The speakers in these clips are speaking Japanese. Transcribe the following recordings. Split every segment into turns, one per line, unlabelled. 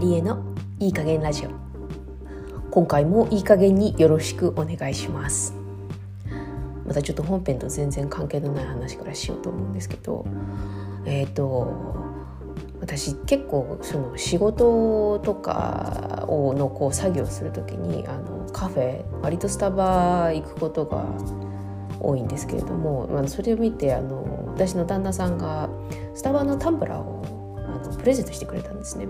リエのいい加減ラジオ今回もいい加減によろしくお願いしますまたちょっと本編と全然関係のない話からしようと思うんですけどえっ、ー、と私結構その仕事とかをのこう作業する時にあのカフェ割とスタバ行くことが多いんですけれども、まあ、それを見てあの私の旦那さんがスタバのタンブラーをあのプレゼントしてくれたんですね。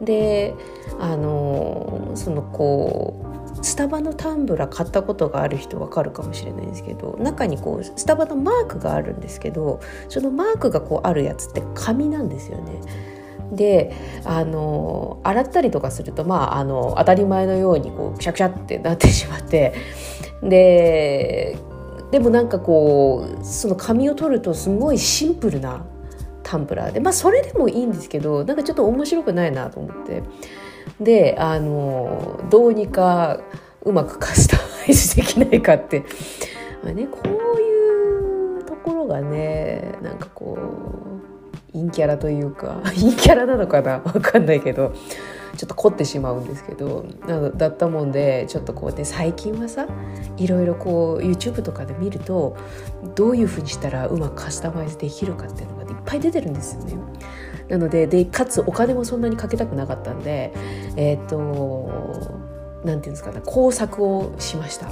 であのそのこうスタバのタンブラー買ったことがある人わかるかもしれないんですけど中にこうスタバのマークがあるんですけどそのマークがこうあるやつって紙なんですよね。であの洗ったりとかするとまああの当たり前のようにこうくしゃくしゃってなってしまってででもなんかこうその紙を取るとすごいシンプルなタンブラーで。まあそれでもいいんですけどなんかちょっと面白くないなと思って。であのどうにかうまくカスタマイズできないかって、まあね、こういうところがねなんかこう陰キャラというか 陰キャラなのかな？分かんないけど。ちょっと凝ってしまうんですけど。だったもんでちょっとこうね最近はさいろいろこう YouTube とかで見るとどういうふうにしたらうまくカスタマイズできるかっていうのぱい出てるんですよね。なのででかつお金もそんなにかけたくなかったんでえっ、ー、となんていうんですかね工作をしました。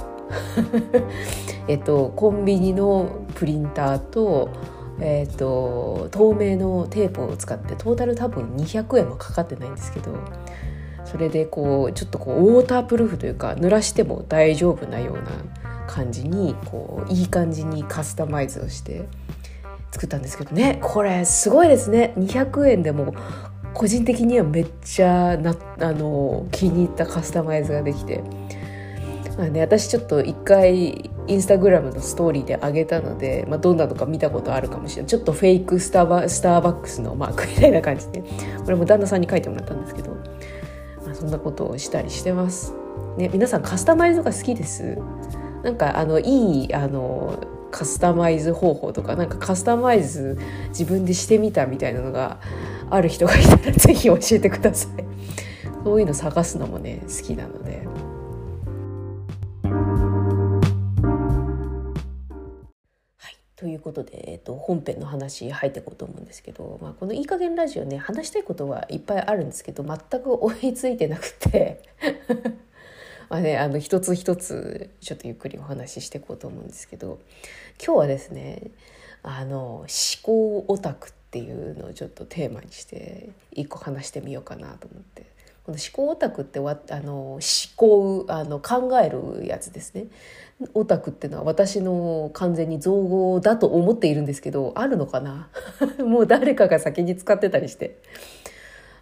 えっとコンビニのプリンターとえーと、透明のテープを使ってトータル多分200円もかかってないんですけどそれでこうちょっとこうウォータープルーフというか濡らしても大丈夫なような感じにこういい感じにカスタマイズをして作ったんですけどね。これすごいですね。200円でも個人的にはめっちゃなあの気に入ったカスタマイズができて。まあね、私ちょっと一回インスタグラムのストーリーで上げたので、まあ、どんなのか見たことあるかもしれない。ちょっとフェイクスタバスターバックスのマークみたいな感じで。これも旦那さんに書いてもらったんですけど、まあ、そんなことをしたりしてます。ね、皆さんカスタマイズが好きです。なんかあのいいあのカスタマイズ方法とかなんかカスタマイズ自分でしてみたみたいなのがある人がいたら 是非教えてください。そういうの探すのもね好きなので。ということで、えっと、本編の話入っていこうと思うんですけど、まあ、この「いい加減ラジオね」話したいことはいっぱいあるんですけど全く追いついてなくて。まあねあの一つ一つちょっとゆっくりお話ししていこうと思うんですけど今日はですねあの思考オタクっていうのをちょっとテーマにして一個話してみようかなと思って。この思考オタクってあの思考あの考えるやつですね。オタクっていうのは私の完全に造語だと思っているんですけどあるのかな？もう誰かが先に使ってたりして、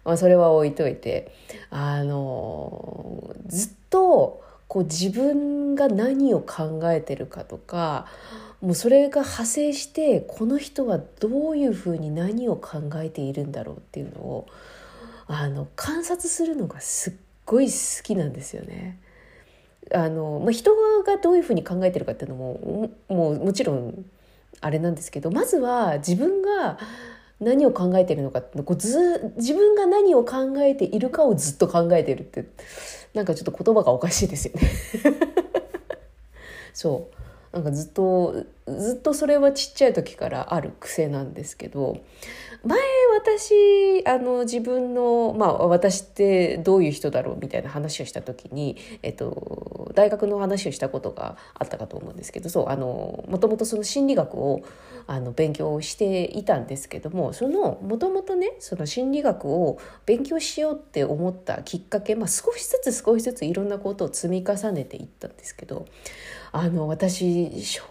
まあ、それは置いといてあのずっとこう自分が何を考えてるかとかもうそれが派生してこの人はどういうふうに何を考えているんだろうっていうのをあの観察するのがすっごい好きなんですよね。あのまあ、人がどういうふうに考えてるかっていうのももうもちろんあれなんですけどまずは自分が何を考えているのかってこうず自分が何を考えているかをずっと考えているってなんかちょっと言葉がおかしいですよね。そう。なんかずっとずっとそれはちっちゃい時からある癖なんですけど前私あの自分の、まあ、私ってどういう人だろうみたいな話をした時に、えっと、大学の話をしたことがあったかと思うんですけどそうあのもともとその心理学をあの勉強していたんですけどもそのもともとねその心理学を勉強しようって思ったきっかけ、まあ、少しずつ少しずついろんなことを積み重ねていったんですけどあの私小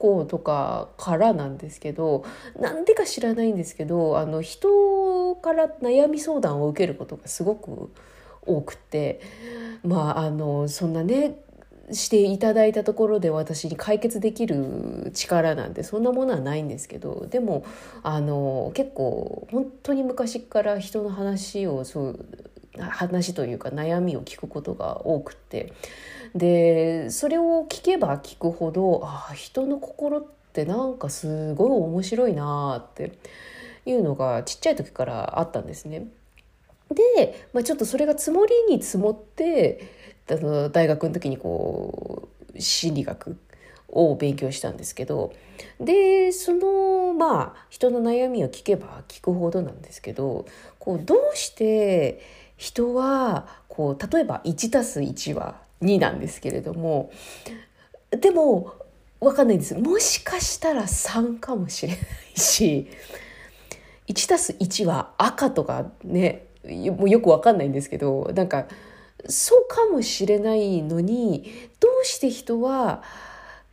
校とかからなんですけどなんでか知らないんですけどあの人から悩み相談を受けることがすごく多くてまああのそんなねしていただいたところで私に解決できる力なんてそんなものはないんですけどでもあの結構本当に昔から人の話をそう話というか悩みを聞くことが多くてでそれを聞けば聞くほどあ人の心ってなんかすごい面白いなっていうのがちっちゃい時からあったんですね。で、まあ、ちょっとそれが積もりに積もってあの大学の時にこう心理学を勉強したんですけどでそのまあ人の悩みを聞けば聞くほどなんですけどこうどうして人はこう例えば 1+1 は2なんですけれどもでも分かんないですもしかしたら3かもしれないし 1+1 は赤とかねもうよく分かんないんですけどなんかそうかもしれないのにどうして人は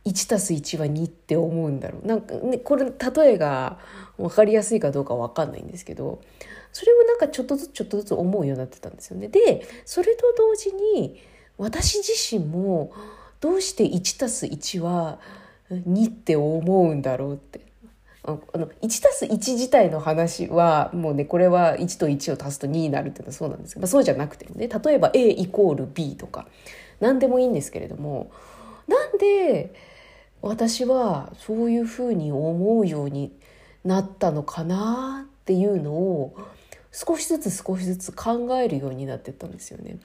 1たす1は2って思うんだろうなんか、ね、これ例えが分かりやすいかどうか分かんないんですけどそれをなんかちょっとずつちょっとずつ思うようになってたんですよね。でそれと同時に私自身もどうして1たす1は2って思うんだろうってあの1たす1自体の話はもうねこれは1と1を足すと2になるっていうのはそうなんですけど、まあ、そうじゃなくてもね例えば A イコール B とか何でもいいんですけれどもなんで私はそういうふうに思うようになったのかなっていうのを少しずつ少しずつ考えるようになってったんですよね。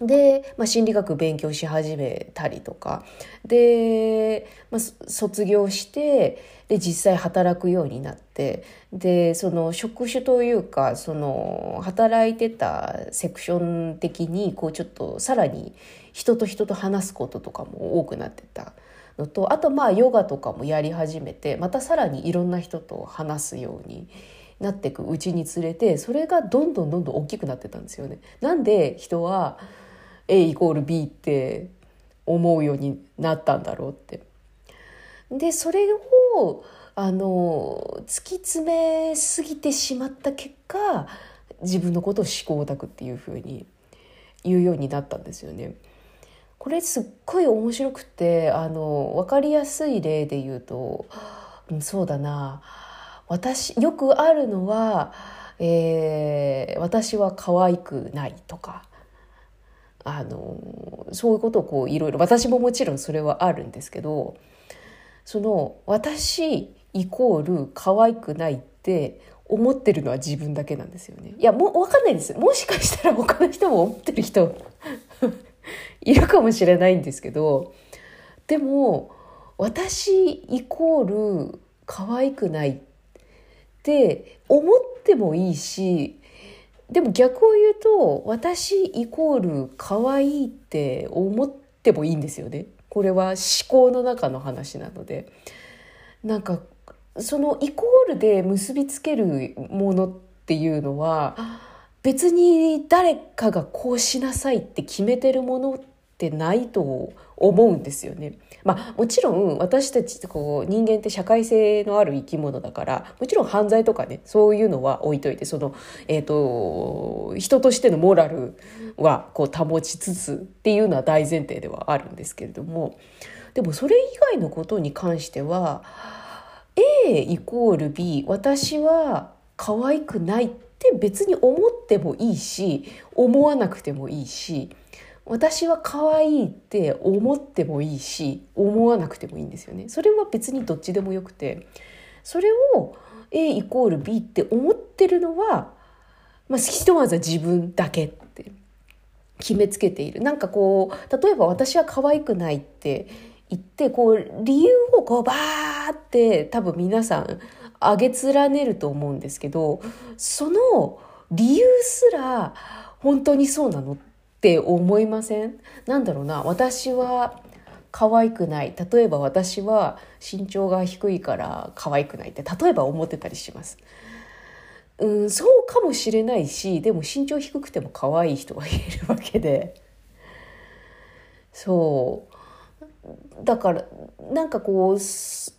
で、まあ、心理学勉強し始めたりとかで、まあ、卒業してで実際働くようになってでその職種というかその働いてたセクション的にこうちょっとさらに人と人と話すこととかも多くなってたのとあとまあヨガとかもやり始めてまたさらにいろんな人と話すようになっていくうちにつれてそれがどんどんどんどん大きくなってたんですよね。なんで人は A イコール B って思うようになったんだろうって。でそれをあの突き詰めすぎてしまった結果自分のことを思考オタクっていうふうに言うようになったんですよね。これすっごい面白くてあの分かりやすい例で言うと、うん、そうだな私よくあるのは、えー、私は可愛くないとかあのそういうことをこういろいろ私ももちろんそれはあるんですけどその私イコール可愛くないって思ってるのは自分だけなんですよね。いやもう分かんないですもしかしたら他の人も思ってる人 いるかもしれないんですけどでも私イコール可愛くないって思ってもいいしでも逆を言うと私イコール可愛いって思ってもいいんですよね。これは思考の中の話なのでなんかそのイコールで結びつけるものっていうのは別に誰かがこうしなさいって決めてるものってないと思うんですよね。まあもちろん私たちこう人間って社会性のある生き物だからもちろん犯罪とかねそういうのは置いといてその、えーと、人としてのモラルはこう保ちつつっていうのは大前提ではあるんですけれどもでもそれ以外のことに関しては A イコール B 私は可愛くないって別に思ってもいいし思わなくてもいいし私は可愛いって思ってもいいし思わなくてもいいんですよね。それは別にどっちでもよくて。それを A イコール B って思ってるのは、まあ、ひとまずは自分だけって決めつけている。なんかこう例えば私は可愛くないって言ってこう理由をこうバーって多分皆さん挙げ連ねると思うんですけどその理由すら本当にそうなのっって思いません？なんだろうな私は可愛くない。例えば私は身長が低いから可愛くないって例えば思ってたりします。うん、そうかもしれないしでも身長低くても可愛い人がいるわけで。そう。だからなんかこう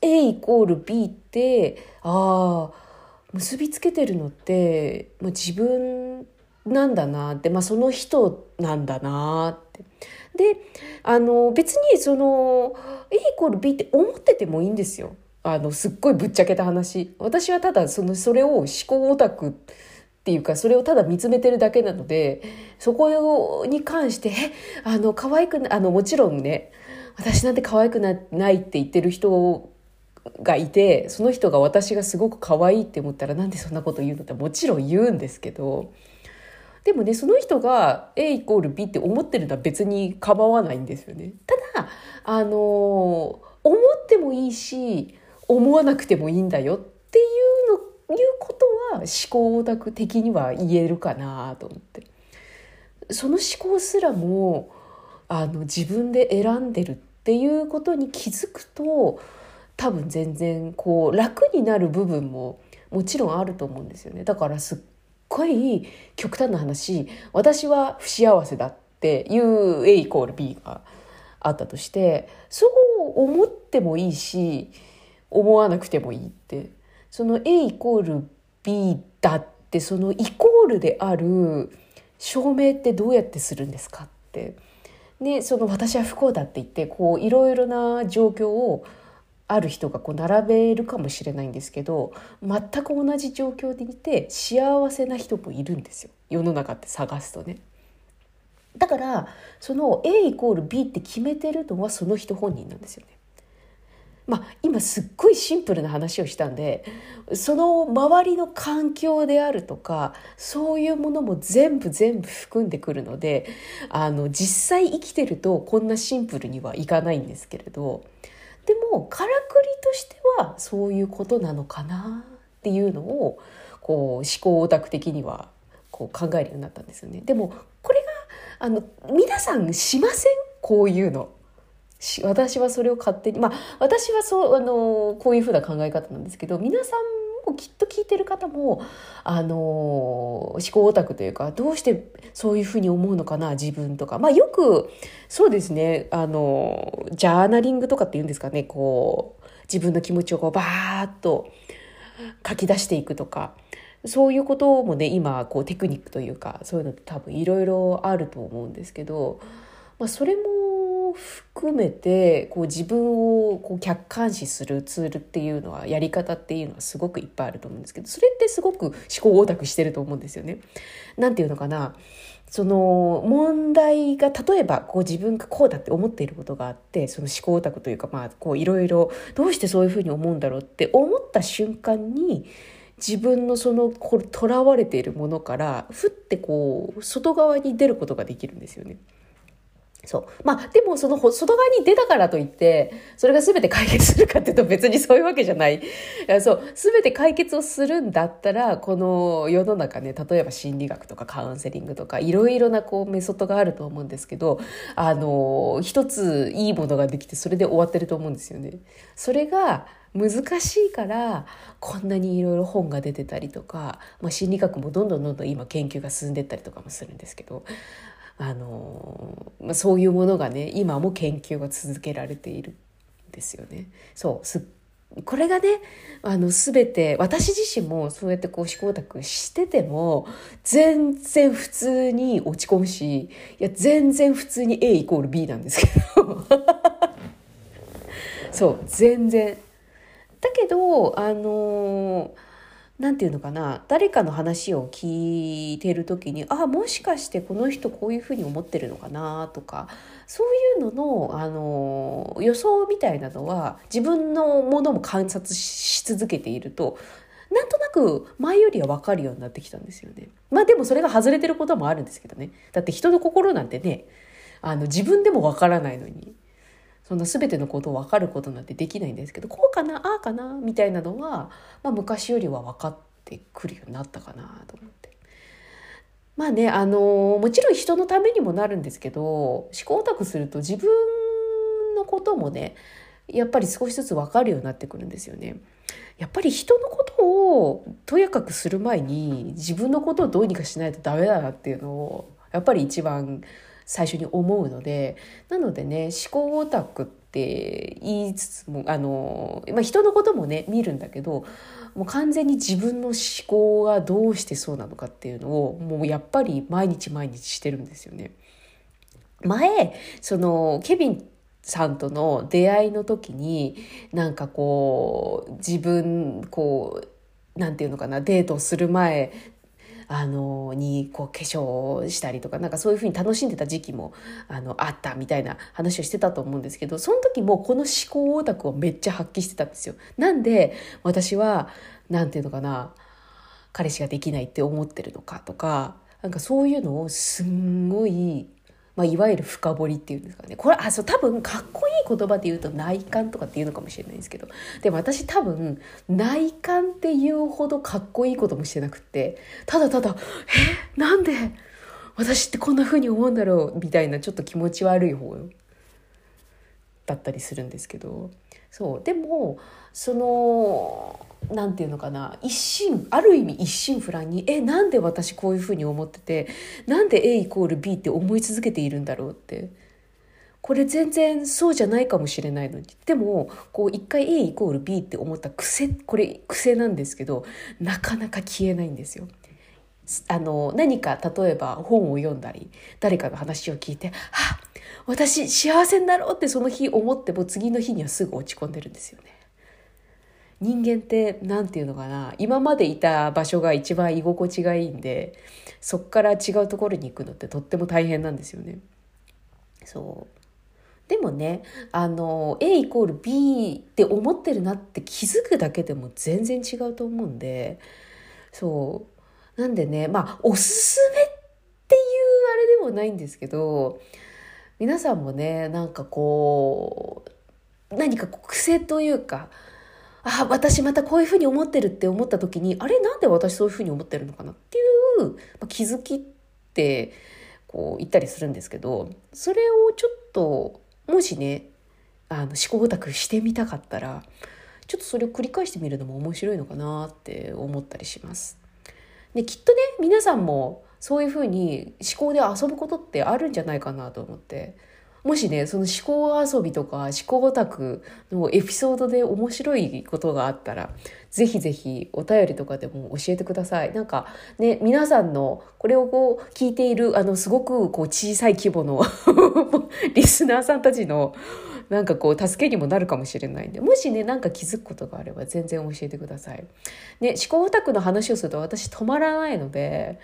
A イコール B ってああ結びつけてるのってもう自分なんだなって、まあ、その人なんだなって。であの別にその A イコール B って思っててもいいんですよ。あのすっごいぶっちゃけた話私はただそのそれを思考オタクっていうかそれをただ見つめてるだけなのでそこに関して「あの可愛くあのもちろんね私なんて可愛くないって言ってる人がいてその人が私がすごく可愛いって思ったらなんでそんなこと言うのってもちろん言うんですけどでもねその人が A イコール B って思ってるのは別に構わないんですよね。ただあの思ってもいいし思わなくてもいいんだよっていうのいうことは思考オタク的には言えるかなと思って。その思考すらもあの自分で選んでるっていうことに気づくと多分全然こう楽になる部分ももちろんあると思うんですよねだからすっごい極端な話私は不幸せだっていう A イコール B があったとしてそう思ってもいいし思わなくてもいいって。その A イコール B だってそのイコールである証明ってどうやってするんですかって。でその私は不幸だって言ってこういろいろな状況をある人がこう並べるかもしれないんですけど全く同じ状況でいて幸せな人もいるんですよ世の中って探すとね。だからその A イコール B って決めてるのはその人本人なんですよね。まあ、今すっごいシンプルな話をしたんでその周りの環境であるとかそういうものも全部全部含んでくるのであの実際生きてるとこんなシンプルにはいかないんですけれどでもからくりとしてはそういうことなのかなっていうのをこう思考オタク的にはこう考えるようになったんですよね。でもこれがあの皆さんしませんこういうの。私はそれを勝手にまあ私はそうあのこういうふうな考え方なんですけど皆さんもきっと聞いてる方もあの思考オタクというかどうしてそういうふうに思うのかな自分とか。まあよくそうですねあのジャーナリングとかっていうんですかねこう自分の気持ちをこうバーッと書き出していくとか。そういうこともね今こうテクニックというかそういうのって多分いろいろあると思うんですけど、まあ、それも含めてこう自分をこう客観視するツールっていうのはやり方っていうのはすごくいっぱいあると思うんですけどそれってすごく思考オタクしてると思うんですよね。なんていうのかなその問題が例えばこう自分がこうだって思っていることがあってその思考オタクというかまあこういろいろどうしてそういうふうに思うんだろうって思った瞬間に自分のそのとらわれているものからふってこう外側に出ることができるんですよね。そう。まあ、でもその外側に出たからといって、それが全て解決するかっていうと別にそういうわけじゃない。いそう、全て解決をするんだったら、この世の中ね、例えば心理学とかカウンセリングとか、いろいろなこうメソッドがあると思うんですけど、あの、一ついいものができて、それで終わってると思うんですよね。それが、難しいからこんなにいろいろ本が出てたりとか、まあ、心理学もどんどんどんどん今研究が進んでったりとかもするんですけどあのまあ、そういうものがね今も研究が続けられているんですよね。そうすこれがねあの全て私自身もそうやってこう思考卓してても全然普通に落ち込むしいや全然普通に A イコール B なんですけど そう全然。だけどあのー何て言うのかな誰かの話を聞いてる時にあもしかしてこの人こういうふうに思ってるのかなとかそういうののあの予想みたいなのは自分のものも観察し続けているとなんとなく前よりは分かるようになってきたんですよね。まあでもそれが外れてることもあるんですけどね。だって人の心なんてねあの自分でも分からないのにそんな全てのことを分かることなんてできないんですけどこうかなああかなみたいなのは、まあ、昔よりは分かってくるようになったかなと思って。まあねあのもちろん人のためにもなるんですけど思考オタクすると自分のこともねやっぱり少しずつ分かるようになってくるんですよね。やっぱり人のことをとやかくする前に自分のことをどうにかしないとダメだなっていうのをやっぱり一番最初に思うのでなのでね思考オタクって言いつつもあの、まあ、人のこともね見るんだけどもう完全に自分の思考がどうしてそうなのかっていうのをもうやっぱり毎日毎日してるんですよね。前そのケビンさんとの出会いの時になんかこう自分こうなんていうのかなデートをする前あのにこう化粧をしたりとかなんかそういうふうに楽しんでた時期もあのあったみたいな話をしてたと思うんですけどその時もこの思考オタクをめっちゃ発揮してたんですよ。なんで私は何ていうのかな彼氏ができないって思ってるのかとかなんかそういうのをすんごいまあ、いわゆる深掘りっていうんですかね。これあそう多分かっこいい言葉で言うと内観とかっていうのかもしれないんですけど。でも私多分内観っていうほどかっこいいこともしてなくって。ただただえなんで私ってこんな風に思うんだろうみたいなちょっと気持ち悪い方だったりするんですけど。そうでもそのなんていうのかな一心ある意味一心不乱にえなんで私こういうふうに思っててなんで A イコール B って思い続けているんだろうってこれ全然そうじゃないかもしれないのにでもこう一回 A イコール B って思った癖これ癖なんですけどなかなか消えないんですよ。あの何か例えば本を読んだり誰かの話を聞いて「あ私幸せになろう」ってその日思っても次の日にはすぐ落ち込んでるんですよね。人間って何て言うのかな？今までいた場所が一番居心地がいいんでそっから違うところに行くのってとっても大変なんですよね。そう。でもねあの A イコール B って思ってるなって気づくだけでも全然違うと思うんでそう。なんでねまあおすすめっていうあれでもないんですけど皆さんもねなんかこう何かこう癖というかあ私またこういうふうに思ってるって思った時にあれなんで私そういうふうに思ってるのかなっていう、ま、気づきってこう言ったりするんですけどそれをちょっともしねあの思考オタクしてみたかったらちょっとそれを繰り返してみるのも面白いのかなって思ったりします。できっとね皆さんもそういうふうに思考で遊ぶことってあるんじゃないかなと思ってもしね、その思考遊びとか思考オタクのエピソードで面白いことがあったら、ぜひぜひお便りとかでも教えてください。なんかね、皆さんのこれをこう聞いている、あの、すごくこう小さい規模の リスナーさんたちのなんかこう助けにもなるかもしれないんで、もしね、なんか気づくことがあれば全然教えてください。ね、思考オタクの話をすると私止まらないので、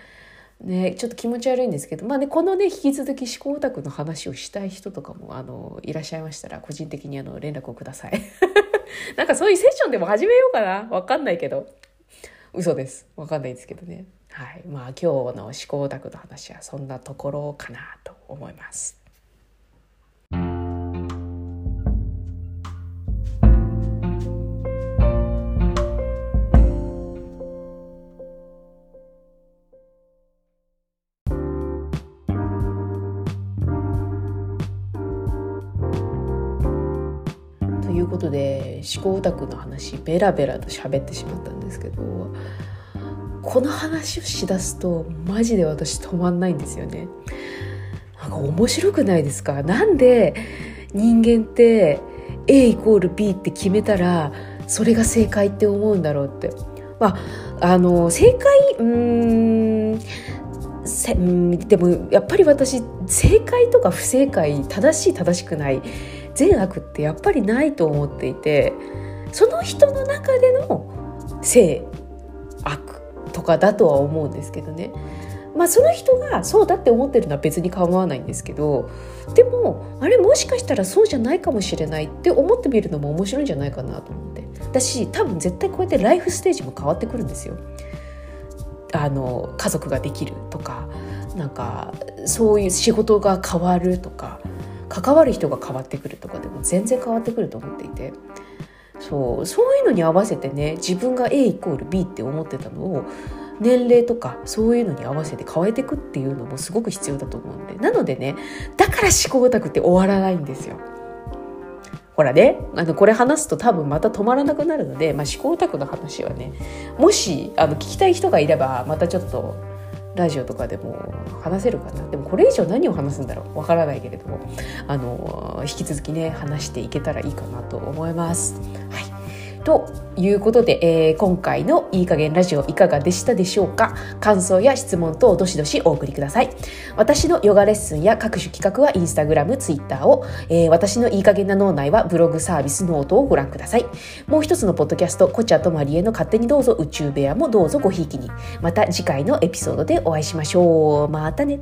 ね、ちょっと気持ち悪いんですけど、まあね、このね引き続き思考オタクの話をしたい人とかもあのいらっしゃいましたら個人的にあの連絡をください。なんかそういうセッションでも始めようかな。わかんないけど。嘘です。わかんないですけどね。はい。まあ今日の思考オタクの話はそんなところかなと思います。思考オタクの話ベラベラと喋ってしまったんですけどこの話をしだすとマジで私止まんないんですよね。なんか面白くないですか？なんで人間って A イコール B って決めたらそれが正解って思うんだろうって。まあ、あの正解うんでもやっぱり私正解とか不正解正しい正しくない善悪ってやっぱりないと思っていてその人の中での正悪とかだとは思うんですけどね。まあその人がそうだって思ってるのは別に構わないんですけどでもあれもしかしたらそうじゃないかもしれないって思ってみるのも面白いんじゃないかなと思ってだし多分絶対こうやってライフステージも変わってくるんですよ。あの家族ができるとかなんかそういう仕事が変わるとか関わる人が変わってくるとかでも全然変わってくると思っていてそうそういうのに合わせてね自分が A イコール B って思ってたのを年齢とかそういうのに合わせて変えていくっていうのもすごく必要だと思うんでなのでねだから思考オタクって終わらないんですよ。ほらねあのこれ話すと多分また止まらなくなるので、まあ、思考オタクの話はねもしあの聞きたい人がいればまたちょっとラジオとかでも話せるかな。でもこれ以上何を話すんだろう。わからないけれども。あの引き続きね話していけたらいいかなと思います。はい。ということで、えー、今回のいい加減ラジオいかがでしたでしょうか？感想や質問等どしどしお送りください。私のヨガレッスンや各種企画はインスタグラム、ツイッターを、えー、私のいい加減な脳内はブログサービスノートをご覧ください。もう一つのポッドキャスト、コチャとマリエの勝手にどうぞ宇宙部屋もどうぞごひいきに。また次回のエピソードでお会いしましょう。またね。